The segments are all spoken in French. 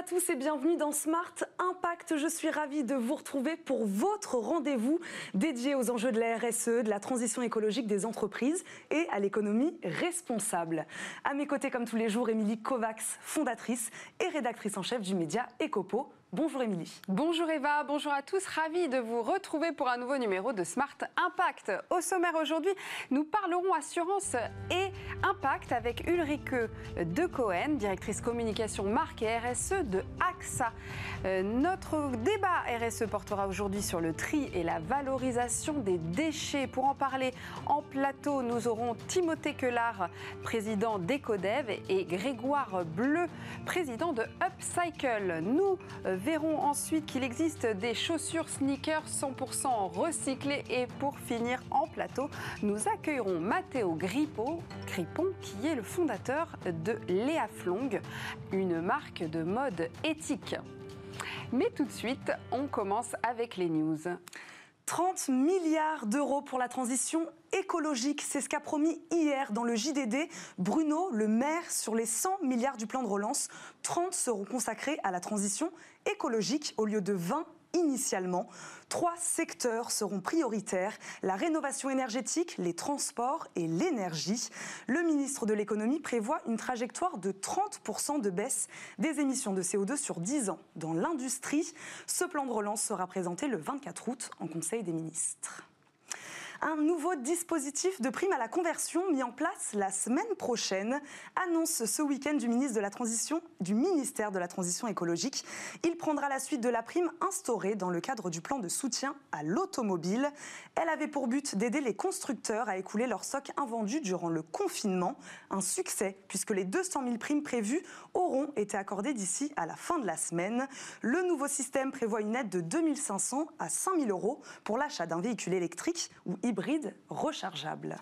à tous et bienvenue dans Smart Impact. Je suis ravie de vous retrouver pour votre rendez-vous dédié aux enjeux de la RSE, de la transition écologique des entreprises et à l'économie responsable. À mes côtés, comme tous les jours, Émilie Kovacs, fondatrice et rédactrice en chef du média Ecopo. Bonjour Émilie. Bonjour Eva, bonjour à tous. Ravi de vous retrouver pour un nouveau numéro de Smart Impact. Au sommaire aujourd'hui, nous parlerons assurance et impact avec Ulrike De Cohen, directrice communication marque et RSE de AXA. Euh, notre débat RSE portera aujourd'hui sur le tri et la valorisation des déchets. Pour en parler en plateau, nous aurons Timothée Quelard, président d'Ecodev, et Grégoire Bleu, président de Upcycle. Nous verrons ensuite qu'il existe des chaussures sneakers 100% recyclées. Et pour finir en plateau, nous accueillerons Matteo Grippo, Gripon, qui est le fondateur de Léa Flong, une marque de mode éthique. Mais tout de suite, on commence avec les news. 30 milliards d'euros pour la transition écologique. C'est ce qu'a promis hier dans le JDD Bruno Le Maire sur les 100 milliards du plan de relance. 30 seront consacrés à la transition écologique au lieu de 20 initialement. Trois secteurs seront prioritaires, la rénovation énergétique, les transports et l'énergie. Le ministre de l'économie prévoit une trajectoire de 30% de baisse des émissions de CO2 sur 10 ans. Dans l'industrie, ce plan de relance sera présenté le 24 août en Conseil des ministres. Un nouveau dispositif de prime à la conversion mis en place la semaine prochaine annonce ce week-end du ministre de la Transition, du ministère de la Transition écologique. Il prendra la suite de la prime instaurée dans le cadre du plan de soutien à l'automobile. Elle avait pour but d'aider les constructeurs à écouler leurs stocks invendus durant le confinement. Un succès puisque les 200 000 primes prévues auront été accordées d'ici à la fin de la semaine. Le nouveau système prévoit une aide de 2500 à 5000 euros pour l'achat d'un véhicule électrique ou hybride rechargeable.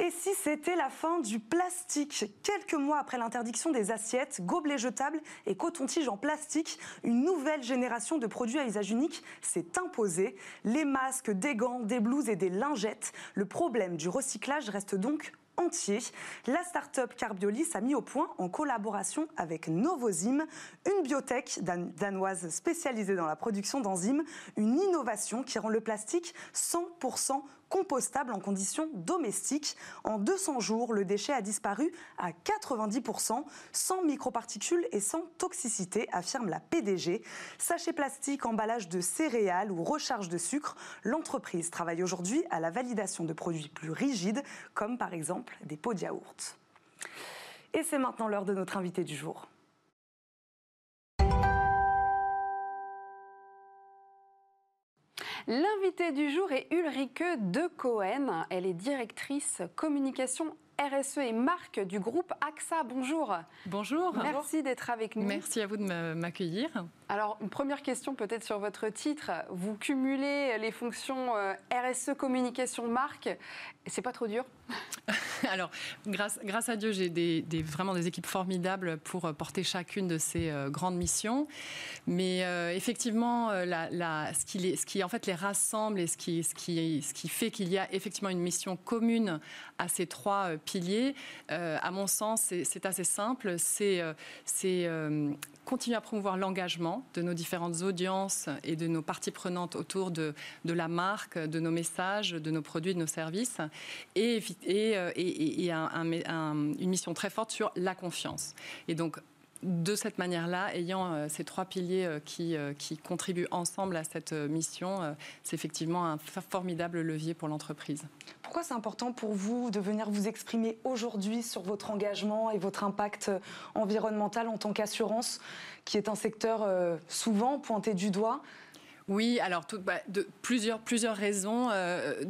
Et si c'était la fin du plastique? Quelques mois après l'interdiction des assiettes, gobelets jetables et coton-tiges en plastique, une nouvelle génération de produits à usage unique s'est imposée. Les masques, des gants, des blouses et des lingettes. Le problème du recyclage reste donc entier. La start-up Carbiolis a mis au point, en collaboration avec Novozymes, une biotech danoise spécialisée dans la production d'enzymes, une innovation qui rend le plastique 100% compostable en conditions domestiques. En 200 jours, le déchet a disparu à 90%, sans microparticules et sans toxicité, affirme la PDG. Sachet plastique, emballage de céréales ou recharge de sucre, l'entreprise travaille aujourd'hui à la validation de produits plus rigides, comme par exemple des pots de yaourt. Et c'est maintenant l'heure de notre invité du jour. L'invité du jour est Ulrike De Cohen. Elle est directrice communication RSE et marque du groupe AXA. Bonjour. Bonjour. Merci d'être avec nous. Merci à vous de m'accueillir. Alors, une première question peut-être sur votre titre. Vous cumulez les fonctions euh, RSE, communication, marque. C'est pas trop dur Alors, grâce, grâce à Dieu, j'ai vraiment des équipes formidables pour porter chacune de ces euh, grandes missions. Mais euh, effectivement, ce, qui les, en fait les rassemble et ce qui fait qu'il y a effectivement une mission commune à ces trois piliers, à mon sens, c'est assez simple. C'est continuer à promouvoir l'engagement de nos différentes audiences et de nos parties prenantes autour de, de la marque, de nos messages, de nos produits, de nos services, et, et, euh, et, une mission très forte sur la confiance. Et donc, de cette manière-là, ayant euh, ces trois piliers euh, qui, qui, contribuent ensemble à cette mission, c'est effectivement un formidable levier pour l'entreprise. Pourquoi c'est important pour vous de venir vous exprimer aujourd'hui sur votre engagement et votre impact environnemental en tant qu'assurance, qui est un secteur euh, souvent pointé du doigt? Oui, alors tout, bah, de plusieurs, plusieurs raisons. Euh,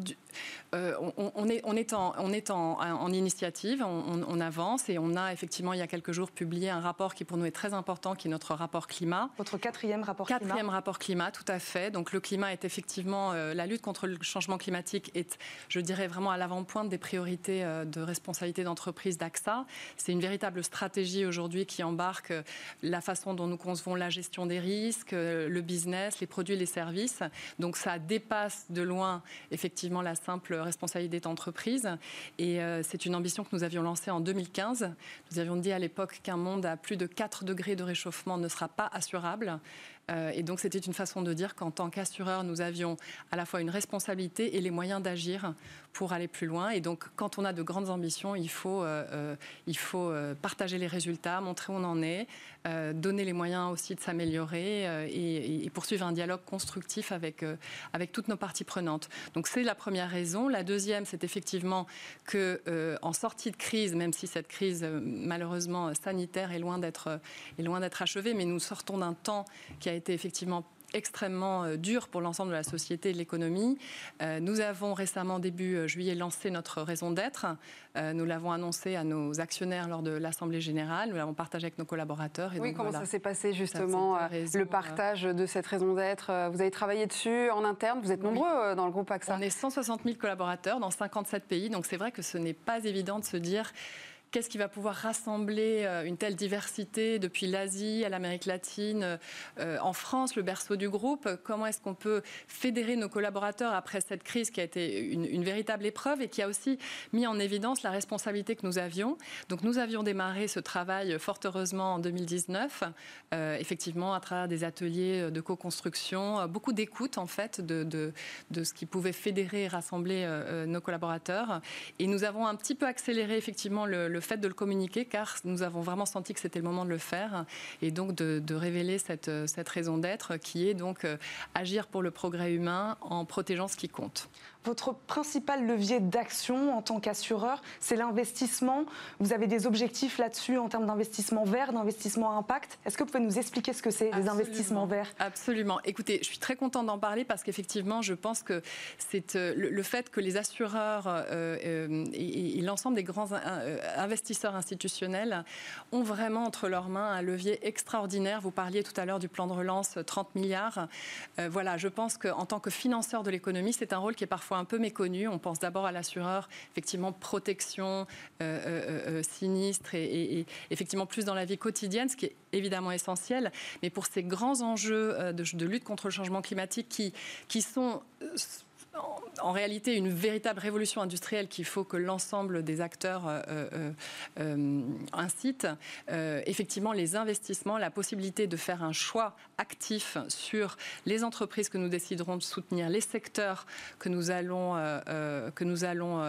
euh, on, est, on est, en, on est en, initiative, on, avance et on a effectivement il y a quelques jours publié un rapport qui pour nous est très important, qui est notre rapport climat. Votre quatrième rapport climat. Quatrième rapport climat, tout à fait. Donc le climat est effectivement euh, la lutte contre le changement climatique est, je dirais vraiment à l'avant-pointe des priorités euh, de responsabilité d'entreprise d'AXA. C'est une véritable stratégie aujourd'hui qui embarque la façon dont nous concevons la gestion des risques, le business, les produits, les services. Donc ça dépasse de loin effectivement la simple responsabilité d'entreprise. Et c'est une ambition que nous avions lancée en 2015. Nous avions dit à l'époque qu'un monde à plus de 4 degrés de réchauffement ne sera pas assurable. Euh, et donc c'était une façon de dire qu'en tant qu'assureur, nous avions à la fois une responsabilité et les moyens d'agir pour aller plus loin. Et donc quand on a de grandes ambitions, il faut, euh, euh, il faut partager les résultats, montrer où on en est, donner les moyens aussi de s'améliorer et, poursuivre un dialogue constructif avec, avec toutes nos parties prenantes. Donc c'est la première raison. La deuxième, c'est effectivement que en sortie de crise, même si cette crise malheureusement sanitaire est loin d'être achevée, mais nous sortons d'un temps qui a été effectivement extrêmement euh, dur pour l'ensemble de la société et de l'économie. Euh, nous avons récemment, début euh, juillet, lancé notre raison d'être. nous l'avons annoncé à nos actionnaires lors de l'Assemblée générale. Nous l'avons partagé avec nos collaborateurs. Et oui, comment ça s'est passé justement, le partage de cette raison d'être Vous avez travaillé dessus en interne Vous êtes nombreux dans le groupe AXA On est 160 000 collaborateurs dans 57 pays. Donc c'est vrai que ce n'est pas évident de se dire Qu'est-ce qui va pouvoir rassembler euh, une telle diversité depuis l'Asie à l'Amérique latine, euh, en France, le berceau du groupe? Comment est-ce qu'on peut fédérer nos collaborateurs après cette crise qui a été une, véritable épreuve et qui a aussi mis en évidence la responsabilité que nous avions? Donc nous avions démarré ce travail fort heureusement en 2019, euh, effectivement à travers des ateliers de co-construction, beaucoup d'écoute en fait de, ce qui pouvait fédérer et rassembler nos collaborateurs. Et nous avons un petit peu accéléré effectivement le fait de le communiquer, car nous avons vraiment senti que c'était le moment de le faire, et donc de, révéler cette, cette raison d'être, qui est donc euh, agir pour le progrès humain en protégeant ce qui compte. Votre principal levier d'action en tant qu'assureur, c'est l'investissement. Vous avez des objectifs là-dessus en termes d'investissement vert, d'investissement à impact. Est-ce que vous pouvez nous expliquer ce que c'est, les investissements verts? Absolument. Écoutez, je suis très contente d'en parler parce qu'effectivement, je pense que c'est euh, le, fait que les assureurs euh, euh, et, l'ensemble des grands investisseurs institutionnels ont vraiment entre leurs mains un levier extraordinaire. Vous parliez tout à l'heure du plan de relance, 30 milliards. voilà, je pense qu'en tant que financeur de l'économie, c'est un rôle qui est parfois un peu méconnu. On pense d'abord à l'assureur, effectivement, protection, euh, euh, euh, sinistre et, effectivement plus dans la vie quotidienne, ce qui est évidemment essentiel. Mais pour ces grands enjeux de, lutte contre le changement climatique qui sont en réalité une véritable révolution industrielle qu'il faut que l'ensemble des acteurs euh, euh, euh, incitent. effectivement, les investissements, la possibilité de faire un choix actif sur les entreprises que nous déciderons de soutenir, les secteurs que nous allons, que nous allons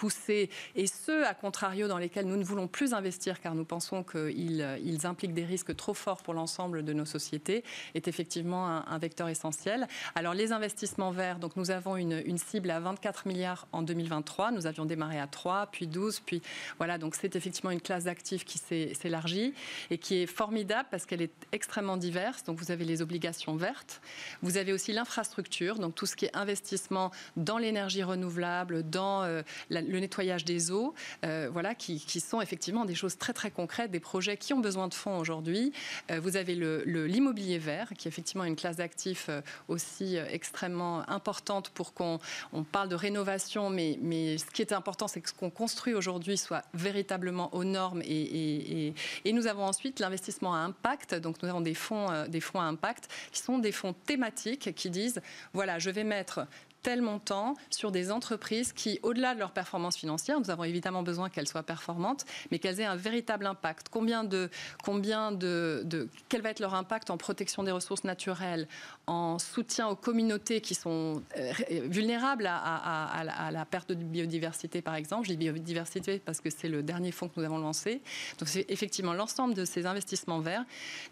poussés, et ceux, à contrario, dans lesquels nous ne voulons plus investir car nous pensons qu'ils ils impliquent des risques trop forts pour l'ensemble de nos sociétés, est effectivement un, vecteur essentiel. Alors les investissements verts, donc nous avons une, une, cible à 24 milliards en 2023, nous avions démarré à 3, puis 12, puis voilà, donc c'est effectivement une classe d'actifs qui s'élargit et qui est formidable parce qu'elle est extrêmement diverse. Donc vous avez les obligations vertes, vous avez aussi l'infrastructure, donc tout ce qui est investissement dans l'énergie renouvelable, dans euh, la, le nettoyage des eaux, euh, voilà, qui, sont effectivement des choses très très concrètes, des projets qui ont besoin de fonds aujourd'hui. Euh, vous avez l'immobilier vert, qui est effectivement une classe d'actifs euh, aussi extrêmement importante pour qu'on on parle de rénovation, mais, ce qui est important, c'est que ce qu'on construit aujourd'hui soit véritablement aux normes. Et, et, et nous avons ensuite l'investissement à impact. Donc nous avons des fonds, des fonds à impact qui sont des fonds thématiques qui disent voilà, je vais mettre tel montant sur des entreprises qui, au-delà de leur performance financière, nous avons évidemment besoin qu'elles soient performantes, mais qu'elles aient un véritable impact. Combien de, combien de, quel va être leur impact en protection des ressources naturelles, en soutien aux communautés qui sont euh, vulnérables à, à, la perte de biodiversité, par exemple? Je dis biodiversité parce que c'est le dernier fonds que nous avons lancé. Donc c'est effectivement l'ensemble de ces investissements verts.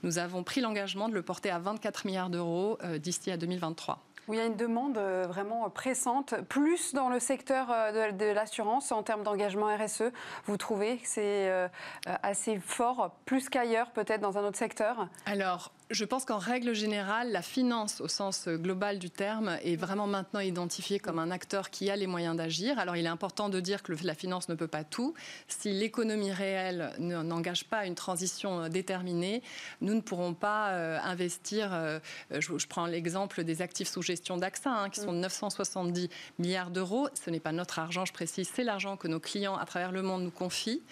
Nous avons pris l'engagement de le porter à 24 milliards d'euros euh, d'ici à 2023 où il y a une demande euh, vraiment pressante, plus dans le secteur euh, de, l'assurance en termes d'engagement RSE. Vous trouvez que c'est euh, assez fort, plus qu'ailleurs peut-être dans un autre secteur? Alors, je pense qu'en règle générale, la finance, au sens global du terme, est vraiment maintenant identifiée comme un acteur qui a les moyens d'agir. Alors, il est important de dire que la finance ne peut pas tout. Si l'économie réelle n'engage pas une transition déterminée, nous ne pourrons pas euh, investir. Euh, je, prends l'exemple des actifs sous gestion d'AXA, hein, qui sont de 970 milliards d'euros. Ce n'est pas notre argent, je précise, c'est l'argent que nos clients à travers le monde nous confient.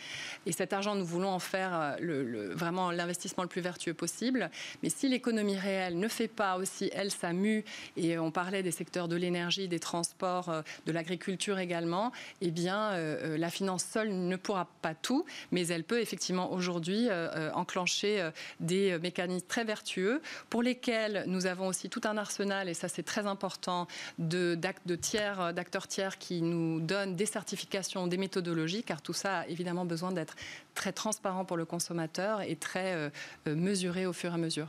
Et cet argent, nous voulons en faire euh, le, vraiment l'investissement le plus vertueux possible Mais si l'économie réelle ne fait pas aussi, elle, sa mue, et on parlait des secteurs de l'énergie, des transports, euh, de l'agriculture également, eh bien, euh, la finance seule ne pourra pas tout, mais elle peut effectivement aujourd'hui enclencher des mécanismes très vertueux pour lesquels nous avons aussi tout un arsenal, et ça c'est très important, de, de tiers, d'acteurs tiers qui nous donnent des certifications, des méthodologies, car tout ça a évidemment besoin d'être très transparent pour le consommateur et très euh, euh, mesuré au fur et à mesure.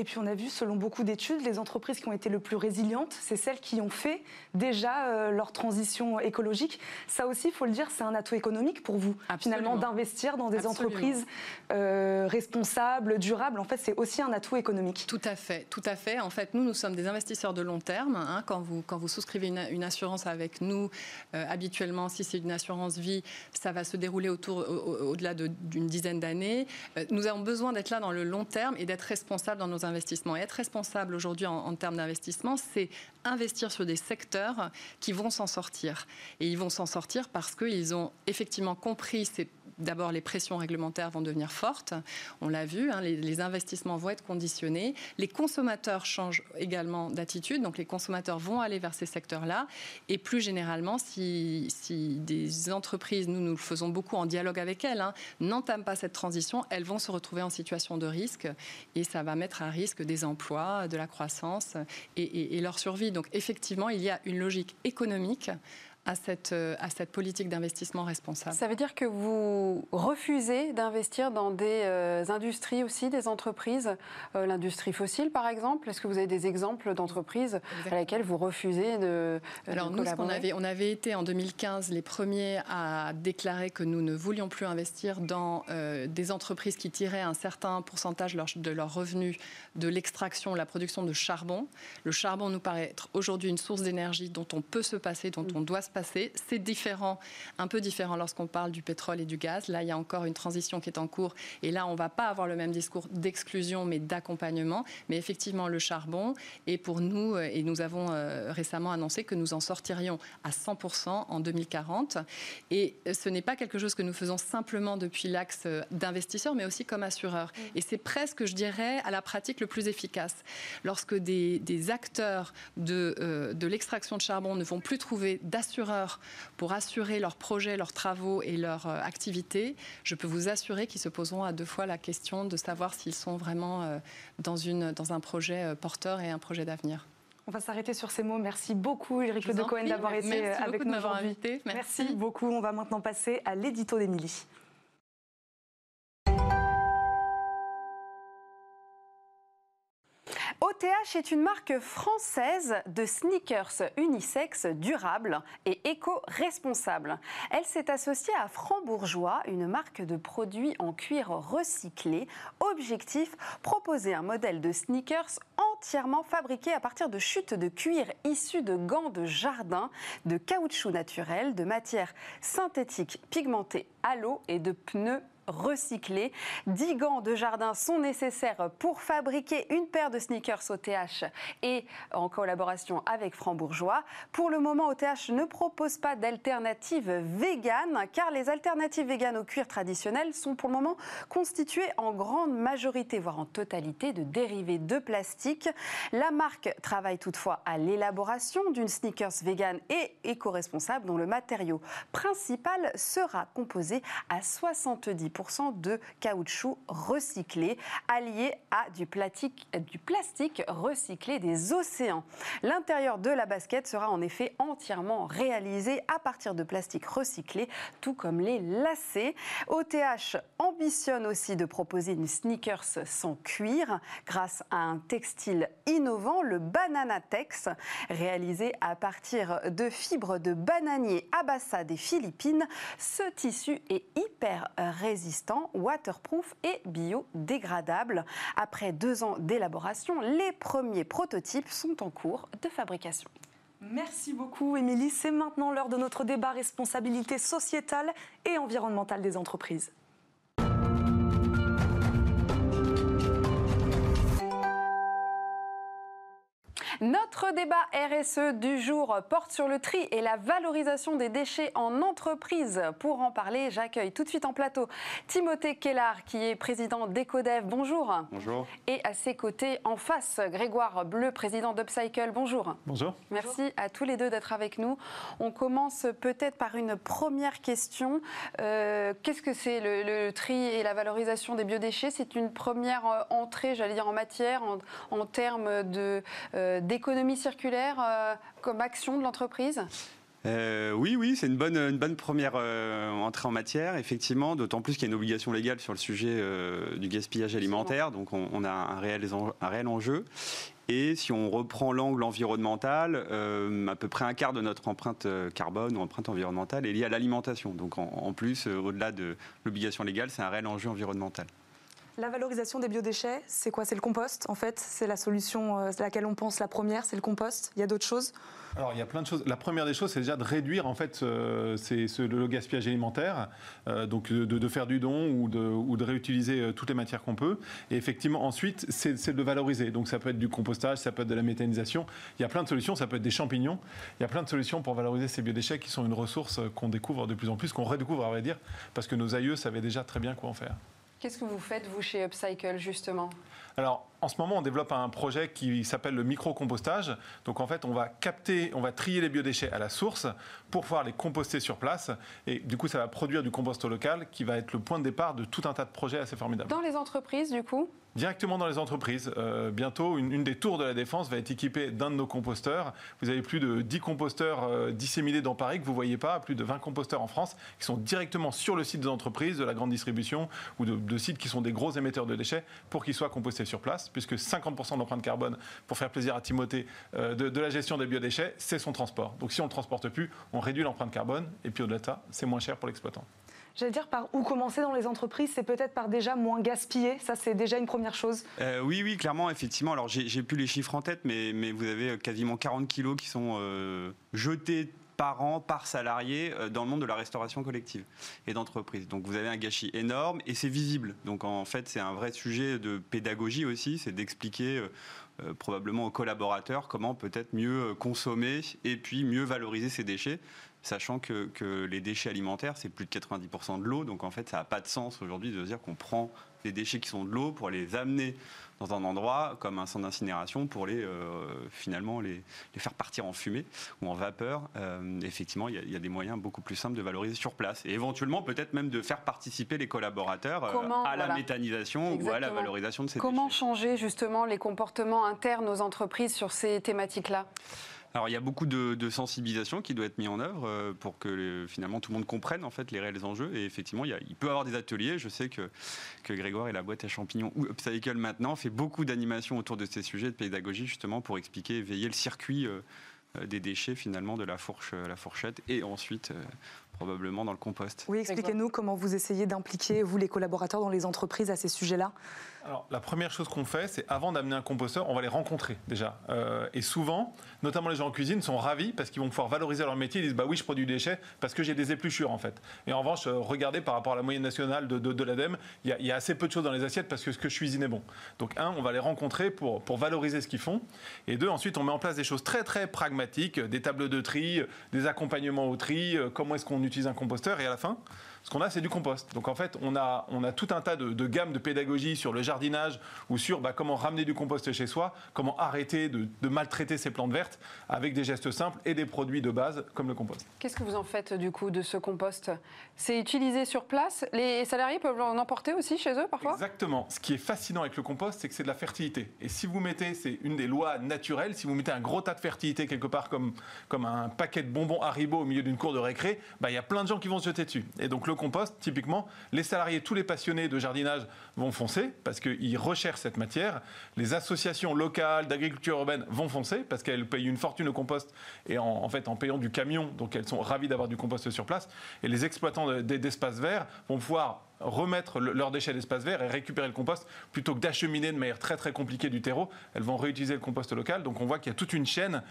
Et puis on a vu, selon beaucoup d'études, les entreprises qui ont été le plus résilientes, c'est celles qui ont fait déjà euh, leur transition écologique. Ça aussi, il faut le dire, c'est un atout économique pour vous, finalement, d'investir dans des entreprises euh, responsables, durables. En fait, c'est aussi un atout économique. Tout à fait, tout à fait. En fait, nous, nous sommes des investisseurs de long terme. Hein. quand, vous, quand vous souscrivez une, assurance avec nous, euh, habituellement, si c'est une assurance vie, ça va se dérouler autour, au-delà d'une dizaine d'années. nous avons besoin d'être là dans le long terme et d'être responsables dans nos investissements Et être responsable aujourd'hui en, termes d'investissement, c'est investir sur des secteurs qui vont s'en sortir. Et ils vont s'en sortir parce qu'ils ont effectivement compris ces D'abord, les pressions réglementaires vont devenir fortes. On l'a vu, hein, les, investissements vont être conditionnés. Les consommateurs changent également d'attitude. Donc, les consommateurs vont aller vers ces secteurs-là. Et plus généralement, si, des entreprises, nous, nous le faisons beaucoup en dialogue avec elles, hein, n'entament pas cette transition, elles vont se retrouver en situation de risque. Et ça va mettre à risque des emplois, de la croissance et, et leur survie. Donc, effectivement, il y a une logique économique à cette, euh, à cette politique d'investissement responsable. Ça veut dire que vous refusez d'investir dans des euh, industries aussi, des entreprises, euh, l'industrie fossile par exemple? Est-ce que vous avez des exemples d'entreprises à laquelle vous refusez de, Alors nous, on avait, on avait été en 2015 les premiers à déclarer que nous ne voulions plus investir dans des entreprises qui tiraient un certain pourcentage de leurs revenus de l'extraction, la production de charbon. Le charbon nous paraît être aujourd'hui une source d'énergie dont on peut se passer, dont on doit se passer. C'est différent, un peu différent lorsqu'on parle du pétrole et du gaz. Là, il y a encore une transition qui est en cours. Et là, on ne va pas avoir le même discours d'exclusion, mais d'accompagnement. Mais effectivement, le charbon est pour nous, euh, et nous avons euh, récemment annoncé que nous en sortirions à 100% en 2040. Et ce n'est pas quelque chose que nous faisons simplement depuis l'axe euh, d'investisseurs, mais aussi comme assureurs. Mmh. Et c'est presque, je dirais, à la pratique le plus efficace. Lorsque des, acteurs de, de l'extraction de charbon ne vont plus trouver pour assurer leurs projets, leurs travaux et leurs euh, activités, je peux vous assurer qu'ils se poseront à deux fois la question de savoir s'ils sont vraiment euh, dans, une, dans un projet euh, porteur et un projet d'avenir. On va s'arrêter sur ces mots. Merci beaucoup, Eric Le Cohen, d'avoir été avec nous aujourd'hui. Merci. Merci beaucoup. On va maintenant passer à l'édito d'Émilie. OTH est une marque française de sneakers unisex durables et éco-responsables. Elle s'est associée à Franc-Bourgeois, une marque de produits en cuir recyclé. Objectif proposer un modèle de sneakers entièrement fabriqué à partir de chutes de cuir issues de gants de jardin, de caoutchouc naturel, de matières synthétiques pigmentées à l'eau et de pneus recyclés. 10 gants de jardin sont nécessaires pour fabriquer une paire de sneakers OTH et en collaboration avec Franc-Bourgeois. Pour le moment, OTH ne propose pas d'alternative végane car les alternatives véganes au cuir traditionnel sont pour le moment constituées en grande majorité, voire en totalité, de dérivés de plastique. La marque travaille toutefois à l'élaboration d'une sneakers végane et éco-responsable dont le matériau principal sera composé à 70% de caoutchouc recyclé, allié à du plastique, du plastique recyclé des océans. L'intérieur de la basket sera en effet entièrement réalisé à partir de plastique recyclé, tout comme les lacets. OTH ambitionne aussi de proposer une sneakers sans cuir grâce à un textile innovant, le Banana Tex, réalisé à partir de fibres de bananier Abassa des Philippines. Ce tissu est hyper résistant waterproof et biodégradable. Après deux ans d'élaboration, les premiers prototypes sont en cours de fabrication. Merci beaucoup, Émilie. C'est maintenant l'heure de notre débat responsabilité sociétale et environnementale des entreprises. Notre débat RSE du jour porte sur le tri et la valorisation des déchets en entreprise. Pour en parler, j'accueille tout de suite en plateau Timothée Kellard, qui est président d'Ecodev. Bonjour. Bonjour. Et à ses côtés, en face, Grégoire Bleu, président d'Upcycle. Bonjour. Bonjour. Merci à tous les deux d'être avec nous. On commence peut-être par une première question. Euh, qu'est-ce que c'est le, tri et la valorisation des biodéchets? C'est une première euh, entrée, j'allais dire, en matière, en, termes euh, d'économie circulaire comme action de l'entreprise? Oui, oui, c'est une bonne, une bonne première entrée en matière, effectivement, d'autant plus qu'il y a une obligation légale sur le sujet du gaspillage alimentaire, donc on, a un réel, un réel enjeu. Et si on reprend l'angle environnemental, euh, à peu près un quart de notre empreinte euh, carbone ou empreinte environnementale est liée à l'alimentation. Donc en, plus, euh, au-delà de l'obligation légale, c'est un réel enjeu environnemental. La valorisation des biodéchets, c'est quoi? C'est le compost, en fait? C'est la solution à laquelle on pense la première, c'est le compost? Il y a d'autres choses? Alors, il y a plein de choses. La première des choses, c'est déjà de réduire en fait le gaspillage alimentaire, euh, donc de, faire du don ou de, ou de réutiliser euh, toutes les matières qu'on peut. Et effectivement, ensuite, c'est de valoriser. Donc, ça peut être du compostage, ça peut être de la méthanisation. Il y a plein de solutions. Ça peut être des champignons. Il y a plein de solutions pour valoriser ces biodéchets qui sont une ressource qu'on découvre de plus en plus, qu'on redécouvre, à vrai dire, parce que nos aïeux savaient déjà très bien quoi en faire. Qu'est-ce que vous faites, vous, chez Upcycle, justement? Alors, en ce moment, on développe un projet qui s'appelle le micro-compostage. Donc, en fait, on va capter, on va trier les biodéchets à la source pour pouvoir les composter sur place. Et du coup, ça va produire du compost local qui va être le point de départ de tout un tas de projets assez formidables. Dans les entreprises, du coup? Directement dans les entreprises. Euh, bientôt, une, des tours de la Défense va être équipée d'un de nos composteurs. Vous avez plus de 10 composteurs euh, disséminés dans Paris que vous ne voyez pas, plus de 20 composteurs en France qui sont directement sur le site des entreprises, de la grande distribution ou de, de sites qui sont des gros émetteurs de déchets pour qu'ils soient compostés sur place, puisque 50% d'empreinte carbone, pour faire plaisir à Timothée, euh, de, la gestion des biodéchets, c'est son transport. Donc si on ne le transporte plus, on réduit l'empreinte carbone et puis au-delà de ça, c'est moins cher pour l'exploitant. J'allais dire par où commencer dans les entreprises, c'est peut-être par déjà moins gaspiller. Ça, c'est déjà une première chose. Euh, oui, oui, clairement, effectivement. Alors, j'ai plus les chiffres en tête, mais, vous avez quasiment 40 kilos qui sont euh, jetés par an, par salarié euh, dans le monde de la restauration collective et d'entreprise. Donc vous avez un gâchis énorme et c'est visible. Donc en fait, c'est un vrai sujet de pédagogie aussi, c'est d'expliquer probablement aux collaborateurs comment peut-être mieux consommer et puis mieux valoriser ces déchets sachant que, les déchets alimentaires, c'est plus de 90% de l'eau. Donc en fait, ça n'a pas de sens aujourd'hui de dire qu'on prend des déchets qui sont de l'eau pour les amener dans un endroit comme un centre d'incinération pour les euh, finalement les, faire partir en fumée ou en vapeur. Euh, effectivement, il y, a des moyens beaucoup plus simples de valoriser sur place et éventuellement peut-être même de faire participer les collaborateurs euh, à la méthanisation ou à la valorisation de ces Comment changer justement les comportements internes aux entreprises sur ces thématiques-là? Alors il y a beaucoup de, sensibilisation qui doit être mis en œuvre euh, pour que finalement tout le monde comprenne en fait les réels enjeux. Et effectivement, il, peut y avoir des ateliers. Je sais que, Grégoire et la boîte à champignons ou Upcycle maintenant fait beaucoup d'animations autour de ces sujets de pédagogie justement pour expliquer veiller le circuit euh, euh, des déchets finalement de la, fourche, la fourchette et ensuite probablement dans le compost. Oui, expliquez-nous comment vous essayez d'impliquer, vous les collaborateurs, dans les entreprises à ces sujets-là. Alors, la première chose qu'on fait, c'est avant d'amener un composteur, on va les rencontrer déjà. Euh, et souvent, notamment les gens en cuisine, sont ravis parce qu'ils vont pouvoir valoriser leur métier. Ils disent Bah oui, je produis des déchets parce que j'ai des épluchures en fait. Et en revanche, euh, regardez par rapport à la moyenne nationale de, de, l'ADEME, il y, a assez peu de choses dans les assiettes parce que ce que je cuisine est bon. Donc, un, on va les rencontrer pour, pour valoriser ce qu'ils font. Et deux, ensuite, on met en place des choses très très pragmatiques, des tables de tri, des accompagnements au tri, euh, comment est-ce qu'on utilise un composteur. Et à la fin, ce qu'on a, c'est du compost. Donc en fait, on a, on a tout un tas de, gammes de pédagogie sur le jardinage ou sur bah, comment ramener du compost chez soi, comment arrêter de, maltraiter ces plantes vertes avec des gestes simples et des produits de base comme le compost. Qu'est-ce que vous en faites du coup de ce compost? C'est utilisé sur place? Les salariés peuvent en emporter aussi chez eux parfois? Exactement. Ce qui est fascinant avec le compost, c'est que c'est de la fertilité. Et si vous mettez, c'est une des lois naturelles, si vous mettez un gros tas de fertilité quelque part comme, comme un paquet de bonbons Haribo au milieu d'une cour de récré, bah, il y a plein de gens qui vont se jeter dessus. Et donc le compost, typiquement, les salariés, tous les passionnés de jardinage vont foncer parce qu'ils recherchent cette matière. Les associations locales d'agriculture urbaine vont foncer parce qu'elles payent une fortune au compost et en, fait en payant du camion, donc elles sont ravies d'avoir du compost sur place. Et les exploitants d'espaces verts vont pouvoir remettre leurs déchets d'espace vert et récupérer le compost plutôt que d'acheminer de manière très très compliquée du terreau. Elles vont réutiliser le compost local. Donc on voit qu'il y a toute une chaîne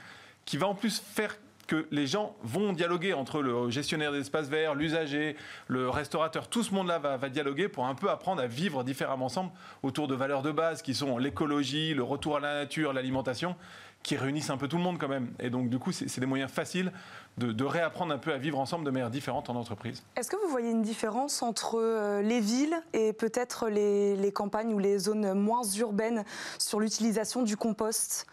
qui va en plus faire que les gens vont dialoguer entre le gestionnaire des espaces verts, l'usager, le restaurateur, tout ce monde-là va, dialoguer pour un peu apprendre à vivre différemment ensemble autour de valeurs de base qui sont l'écologie, le retour à la nature, l'alimentation, qui réunissent un peu tout le monde quand même. Et donc, du coup, c'est des moyens faciles de, réapprendre un peu à vivre ensemble de manière différente en entreprise. Est-ce que vous voyez une différence entre euh, les villes et peut-être les, les campagnes ou les zones moins urbaines sur l'utilisation du compost?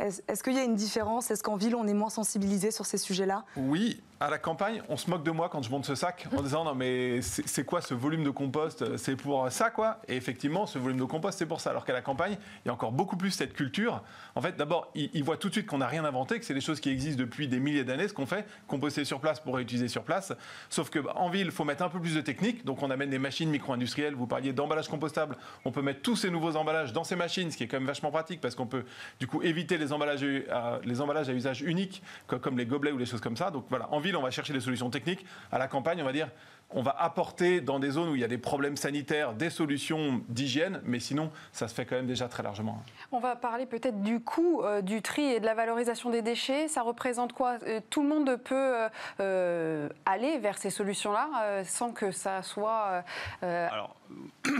Est-ce qu'il y a une différence? Est-ce qu'en ville, on est moins sensibilisé sur ces sujets-là? Oui, à la campagne, on se moque de moi quand je monte ce sac en disant non mais c'est quoi ce volume de compost? C'est pour ça quoi? Et effectivement, ce volume de compost c'est pour ça. Alors qu'à la campagne, il y a encore beaucoup plus cette culture. En fait, d'abord, ils, voient tout de suite qu'on n'a rien inventé, que c'est des choses qui existent depuis des milliers d'années. Ce qu'on fait, composter sur place pour réutiliser sur place. Sauf que bah, en ville, il faut mettre un peu plus de technique. Donc on amène des machines micro-industrielles. Vous parliez d'emballage compostable. On peut mettre tous ces nouveaux emballages dans ces machines, ce qui est quand même vachement pratique parce qu'on peut du coup éviter les emballages, à, les emballages à usage unique, comme les gobelets ou les choses comme ça. Donc voilà, en ville, on va chercher des solutions techniques. À la campagne, on va dire, on va apporter dans des zones où il y a des problèmes sanitaires des solutions d'hygiène, mais sinon, ça se fait quand même déjà très largement. On va parler peut-être du coût euh, du tri et de la valorisation des déchets. Ça représente quoi? Euh, Tout le monde peut euh, aller vers ces solutions-là sans que ça soit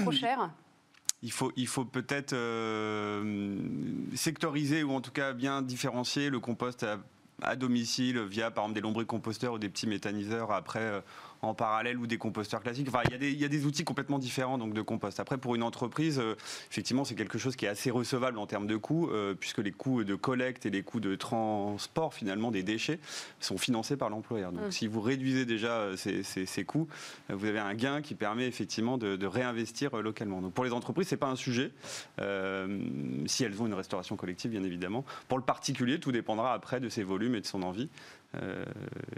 trop cher? Il faut, il faut peut-être sectoriser ou en tout cas bien différencier le compost à à domicile via par exemple des lombricomposteurs ou des petits méthaniseurs. Après euh, en parallèle ou des composteurs classiques. Enfin, il y, a des, il y a des outils complètement différents donc de compost. Après, pour une entreprise, euh, effectivement, c'est quelque chose qui est assez recevable en termes de coûts, euh, puisque les coûts de collecte et les coûts de transport finalement des déchets sont financés par l'employeur. Donc, mmh. si vous réduisez déjà euh, ces, ces, coûts, vous avez un gain qui permet effectivement de, de réinvestir localement. Donc, pour les entreprises, c'est pas un sujet si elles ont une restauration collective, bien évidemment. Pour le particulier, tout dépendra après de ses volumes et de son envie. Euh,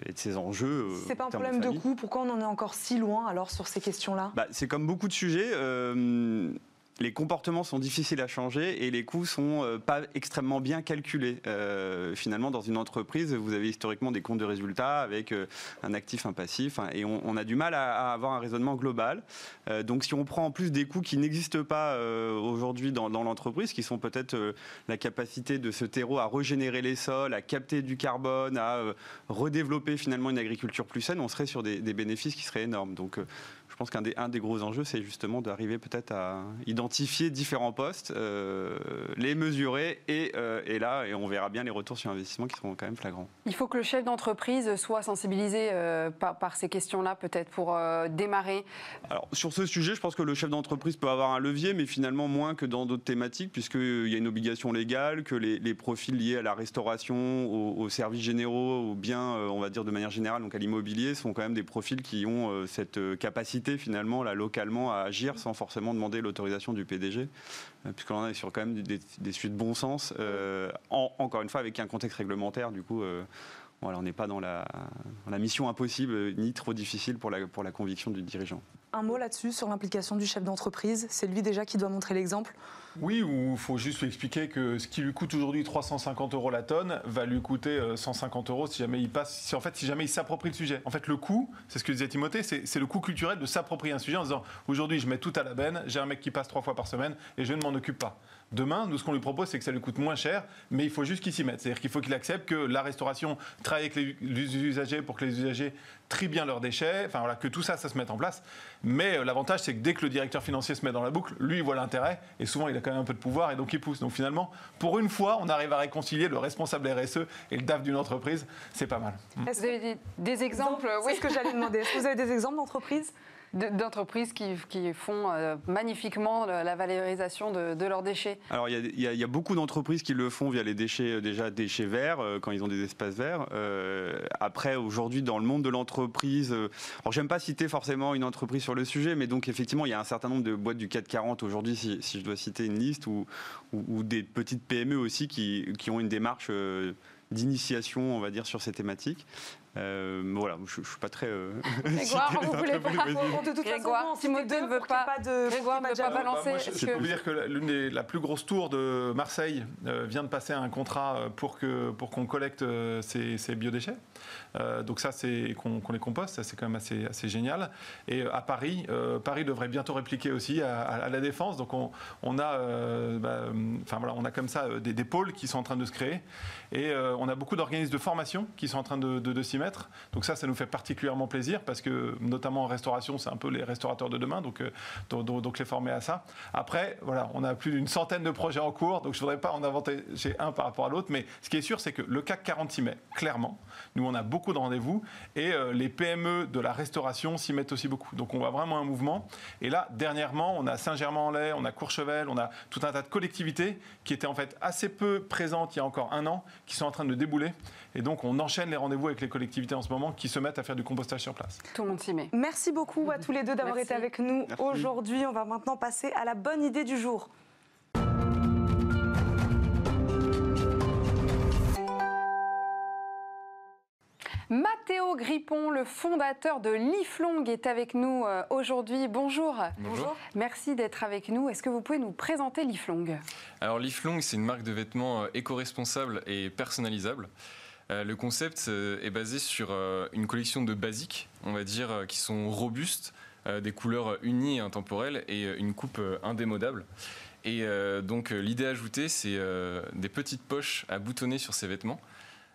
et de ces enjeux. Euh, c'est pas un problème de, coût. Pourquoi on en est encore si loin alors sur ces questions-là? Bah, C'est comme beaucoup de sujets. Euh, les comportements sont difficiles à changer et les coûts sont euh, pas extrêmement bien calculés. Euh, finalement, dans une entreprise, vous avez historiquement des comptes de résultats avec euh, un actif, un passif, hein, et on, a du mal à, avoir un raisonnement global. donc, si on prend en plus des coûts qui n'existent pas aujourd'hui dans, l'entreprise, qui sont peut-être la capacité de ce terreau à régénérer les sols, à capter du carbone, à redévelopper finalement une agriculture plus saine, on serait sur des, des bénéfices qui seraient énormes. Donc, pense qu'un des, un des gros enjeux, c'est justement d'arriver peut-être à identifier différents postes, euh, les mesurer et, euh, et, là, et on verra bien les retours sur investissement qui seront quand même flagrants. Il faut que le chef d'entreprise soit sensibilisé euh, par, par, ces questions-là, peut-être pour démarrer. Alors sur ce sujet, je pense que le chef d'entreprise peut avoir un levier, mais finalement moins que dans d'autres thématiques, puisqu'il y a une obligation légale, que les, les profils liés à la restauration, aux, services généraux, ou bien, on va dire de manière générale, donc à l'immobilier, sont quand même des profils qui ont cette capacité finalement là localement à agir sans forcément demander l'autorisation du PDG, euh, puisqu'on est sur quand même des, des suites de bon sens, euh, encore une fois avec un contexte réglementaire du coup. Euh, on n'est pas dans la, mission impossible ni trop difficile pour la conviction du dirigeant. Un mot là-dessus sur l'implication du chef d'entreprise. C'est lui déjà qui doit montrer l'exemple. Oui, ou il faut juste lui expliquer que ce qui lui coûte aujourd'hui 350 euros la tonne va lui coûter 150 euros si jamais il passe, en fait, si jamais il s'approprie le sujet. En fait, le coût, c'est ce que disait Timothée, c'est le coût culturel de s'approprier un sujet en disant aujourd'hui je mets tout à la benne, j'ai un mec qui passe trois fois par semaine et je ne m'en occupe pas. Demain, nous, ce qu'on lui propose, c'est que ça lui coûte moins cher, mais il faut juste qu'il s'y mette. C'est-à-dire qu'il faut qu'il accepte que la restauration travaille avec les, usagers pour que les usagers trient bien leurs déchets, enfin voilà, que tout ça, ça se mette en place. Mais euh, l'avantage, c'est que dès que le directeur financier se met dans la boucle, lui, il voit l'intérêt, et souvent, il a quand même un peu de pouvoir, et donc il pousse. Donc finalement, pour une fois, on arrive à réconcilier le responsable RSE et le DAF d'une entreprise, c'est pas mal. Est-ce que vous avez des, exemples? Oui, ce que j'allais demander. Est-ce que vous avez des exemples d'entreprises? D'entreprises qui, qui, font euh, magnifiquement la valorisation de, leurs déchets Alors il y, a beaucoup d'entreprises qui le font via les déchets euh, déjà déchets verts euh, quand ils ont des espaces verts. après aujourd'hui dans le monde de l'entreprise, alors j'aime pas citer forcément une entreprise sur le sujet, mais donc effectivement il y a un certain nombre de boîtes du 440 aujourd'hui si, si, je dois citer une liste ou, ou, des petites PME aussi qui, qui ont une démarche d'initiation, on va dire, sur ces thématiques. Euh, voilà, je, ne suis pas très. Euh, Grégoire, vous voulez pas. De toute Grégoire, façon, Timothée ne veut pas. pas de, Grégoire ne veut pas balancer. Bah, je, peux vous dire que l'une des la plus grosse tour de Marseille euh, vient de passer un contrat euh, pour que pour qu'on collecte ces, ces, biodéchets. donc ça, c'est qu'on les composte, ça c'est quand même assez assez génial. Et à Paris, Paris devrait bientôt répliquer aussi à, la défense. Donc on, on a, bah, enfin voilà, on a comme ça des, des, pôles qui sont en train de se créer et on a beaucoup d'organismes de formation qui sont en train de, de, de s'y Donc ça, ça nous fait particulièrement plaisir parce que, notamment en restauration, c'est un peu les restaurateurs de demain, donc, euh, donc, les former à ça. Après, voilà, on a plus d'une centaine de projets en cours, donc je ne voudrais pas en inventer chez un par rapport à l'autre, mais ce qui est sûr, c'est que le CAC 40 s'y clairement. Nous, on a beaucoup de rendez-vous et euh, les PME de la restauration s'y mettent aussi beaucoup. Donc on voit vraiment un mouvement. Et là, dernièrement, on a Saint-Germain-en-Laye, on a Courchevel, on a tout un tas de collectivités qui étaient en fait assez peu présentes il y a encore un an, qui sont en train de débouler. Et donc on enchaîne les rendez-vous avec les collectivités en ce moment qui se mettent à faire du compostage sur place. Tout le monde s'y met. Merci beaucoup à tous les deux d'avoir été avec nous aujourd'hui. On va maintenant passer à la bonne idée du jour. Mathéo Grippon, le fondateur de Liflong, est avec nous euh, aujourd'hui. Bonjour. Bonjour. Merci d'être avec nous. Est-ce que vous pouvez nous présenter Liflong Alors Leaflong, c'est une marque de vêtements euh, éco-responsable et personnalisable. Euh, le concept euh, est basé sur euh, une collection de basiques, on va dire, qui sont robustes, des couleurs unies et intemporelles et une coupe indémodable. Et donc l'idée ajoutée, c'est des petites poches à boutonner sur ces vêtements.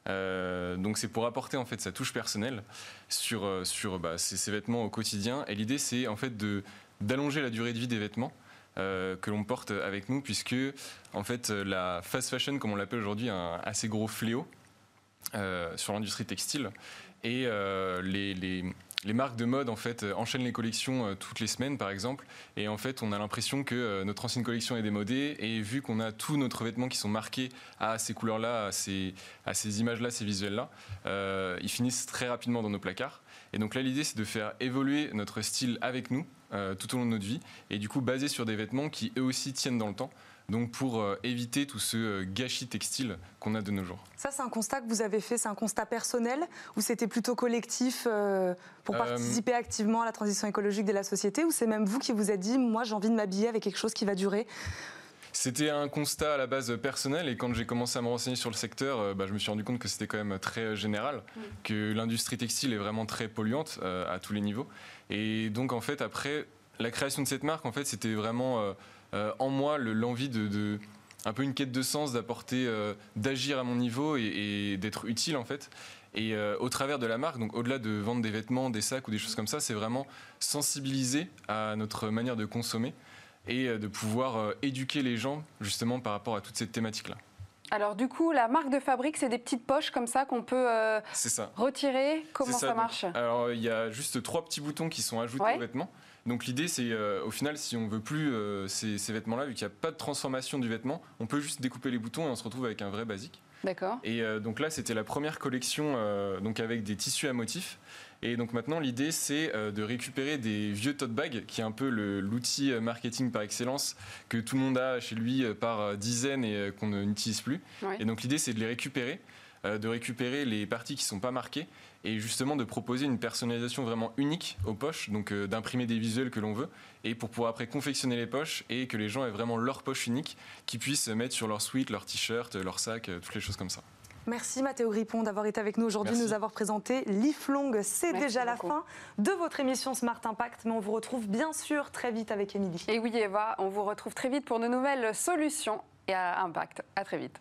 Donc c'est pour apporter en fait sa touche personnelle sur, sur bah, vêtements au quotidien. Et l'idée c'est en fait d'allonger la durée de vie des vêtements que l'on porte avec nous, puisque en fait la fast fashion, comme on l'appelle aujourd'hui, un assez gros fléau euh, sur l'industrie textile. Et euh, les, les- les marques de mode en fait euh, enchaînent les collections toutes les semaines par exemple. Et en fait on a l'impression que notre ancienne collection est démodée. Et vu qu'on a tous notre vêtements qui sont marqués à ces couleurs là à ces, ces images là ces visuels là ils finissent très rapidement dans nos placards. Et donc là l'idée c'est de faire évoluer notre style avec nous tout au long de notre vie. Et du coup basé sur des vêtements qui eux aussi tiennent dans le temps donc pour euh, éviter tout ce euh, gâchis textile qu'on a de nos jours. Ça, c'est un constat que vous avez fait, c'est un constat personnel ou c'était plutôt collectif euh, pour participer activement à la transition écologique de la société ou c'est même vous qui vous êtes dit, moi j'ai envie de m'habiller avec quelque chose qui va durer? C'était un constat à la base personnel et quand j'ai commencé à me renseigner sur le secteur, bah, je me suis rendu compte que c'était quand même très général, que l'industrie textile est vraiment très polluante euh, à tous les niveaux. Et donc en fait après la création de cette marque, en fait c'était vraiment euh, en moi le- l'envie de, de- un peu une quête de sens, d'apporter, euh, d'agir à mon niveau et, et d'être utile en fait. Et euh, au travers de la marque, donc au-delà de vendre des vêtements, des sacs ou des choses comme ça, c'est vraiment sensibiliser à notre manière de consommer et euh, de pouvoir euh, éduquer les gens justement par rapport à toute cette thématique-là. Alors du coup, la marque de fabrique, c'est des petites poches comme ça qu'on peut euh, ça. retirer? Comment ça, donc. marche? Alors il y a juste trois petits boutons qui sont ajoutés Ouais. aux vêtements. Donc l'idée c'est euh, au final si on veut plus euh, ces, ces vêtements-là, vu qu'il n'y a pas de transformation du vêtement, on peut juste découper les boutons et on se retrouve avec un vrai basique. D'accord. Et euh, donc là, c'était la première collection donc avec des tissus à motifs. Et donc maintenant, l'idée, c'est de récupérer des vieux tote bags, qui est un peu l'outil marketing par excellence que tout le monde a chez lui par dizaines et qu'on n'utilise plus. Ouais. Et donc l'idée, c'est de les récupérer, de récupérer les parties qui ne sont pas marquées et justement de proposer une personnalisation vraiment unique aux poches, donc euh, d'imprimer des visuels que l'on veut et pour pouvoir après confectionner les poches et que les gens aient vraiment leur poche unique qu'ils puissent mettre sur leur sweat, leur t-shirt, leur sac, euh, toutes les choses comme ça. Merci Mathéo Grippon d'avoir été avec nous aujourd'hui, nous avoir présenté Liflong. C'est déjà la beaucoup. fin de votre émission Smart Impact, mais on vous retrouve bien sûr très vite avec Émilie. Et oui, Eva, on vous retrouve très vite pour de nouvelles solutions et à impact. À très vite.